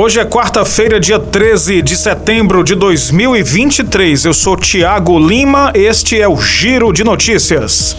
Hoje é quarta-feira, dia 13 de setembro de 2023. Eu sou Tiago Lima, este é o Giro de Notícias.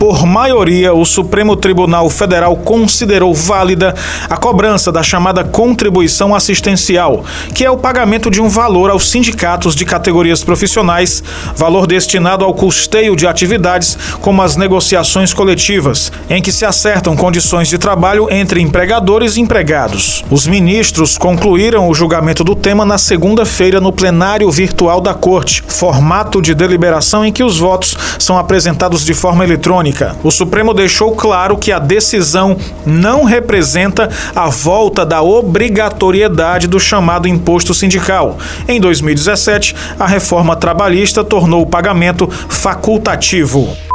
Por maioria, o Supremo Tribunal Federal considerou válida a cobrança da chamada contribuição assistencial, que é o pagamento de um valor aos sindicatos de categorias profissionais, valor destinado ao custeio de atividades como as negociações coletivas, em que se acertam condições de trabalho entre empregadores e empregados. Os ministros concluíram o julgamento do tema na segunda-feira no plenário virtual da Corte, formato de deliberação em que os votos são apresentados de forma eletrônica o Supremo deixou claro que a decisão não representa a volta da obrigatoriedade do chamado imposto sindical. Em 2017, a reforma trabalhista tornou o pagamento facultativo.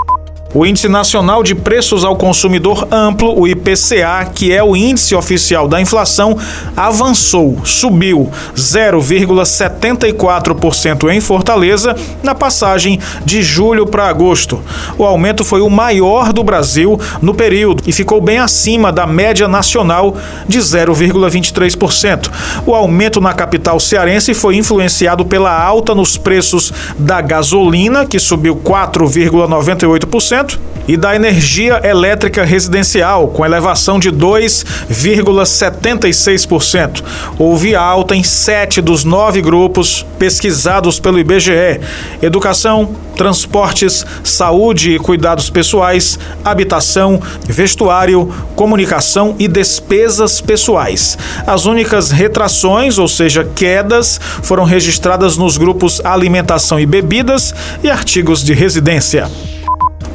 O Índice Nacional de Preços ao Consumidor Amplo, o IPCA, que é o índice oficial da inflação, avançou, subiu 0,74% em Fortaleza na passagem de julho para agosto. O aumento foi o maior do Brasil no período e ficou bem acima da média nacional de 0,23%. O aumento na capital cearense foi influenciado pela alta nos preços da gasolina, que subiu 4,98% e da energia elétrica residencial, com elevação de 2,76%. Houve alta em sete dos nove grupos pesquisados pelo IBGE: educação, transportes, saúde e cuidados pessoais, habitação, vestuário, comunicação e despesas pessoais. As únicas retrações, ou seja, quedas, foram registradas nos grupos alimentação e bebidas e artigos de residência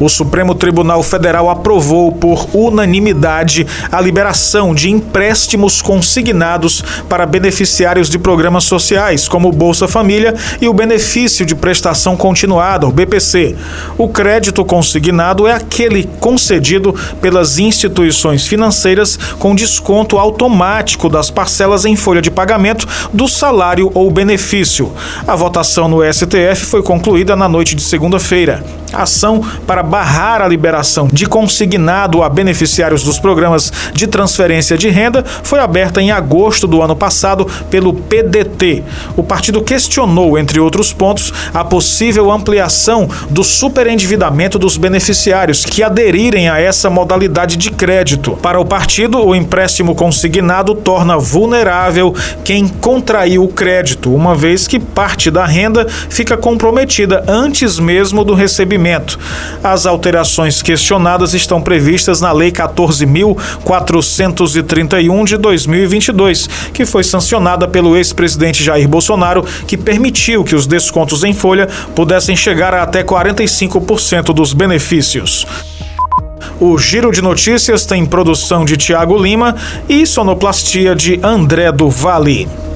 o Supremo Tribunal Federal aprovou por unanimidade a liberação de empréstimos consignados para beneficiários de programas sociais, como o Bolsa Família e o Benefício de Prestação Continuada, o BPC. O crédito consignado é aquele concedido pelas instituições financeiras com desconto automático das parcelas em folha de pagamento do salário ou benefício. A votação no STF foi concluída na noite de segunda-feira. Ação para barrar a liberação de consignado a beneficiários dos programas de transferência de renda foi aberta em agosto do ano passado pelo PDT. O partido questionou, entre outros pontos, a possível ampliação do superendividamento dos beneficiários que aderirem a essa modalidade de crédito. Para o partido, o empréstimo consignado torna vulnerável quem contraiu o crédito, uma vez que parte da renda fica comprometida antes mesmo do recebimento. As as alterações questionadas estão previstas na Lei 14.431 de 2022, que foi sancionada pelo ex-presidente Jair Bolsonaro, que permitiu que os descontos em folha pudessem chegar a até 45% dos benefícios. O Giro de Notícias tem produção de Tiago Lima e sonoplastia de André do Vale.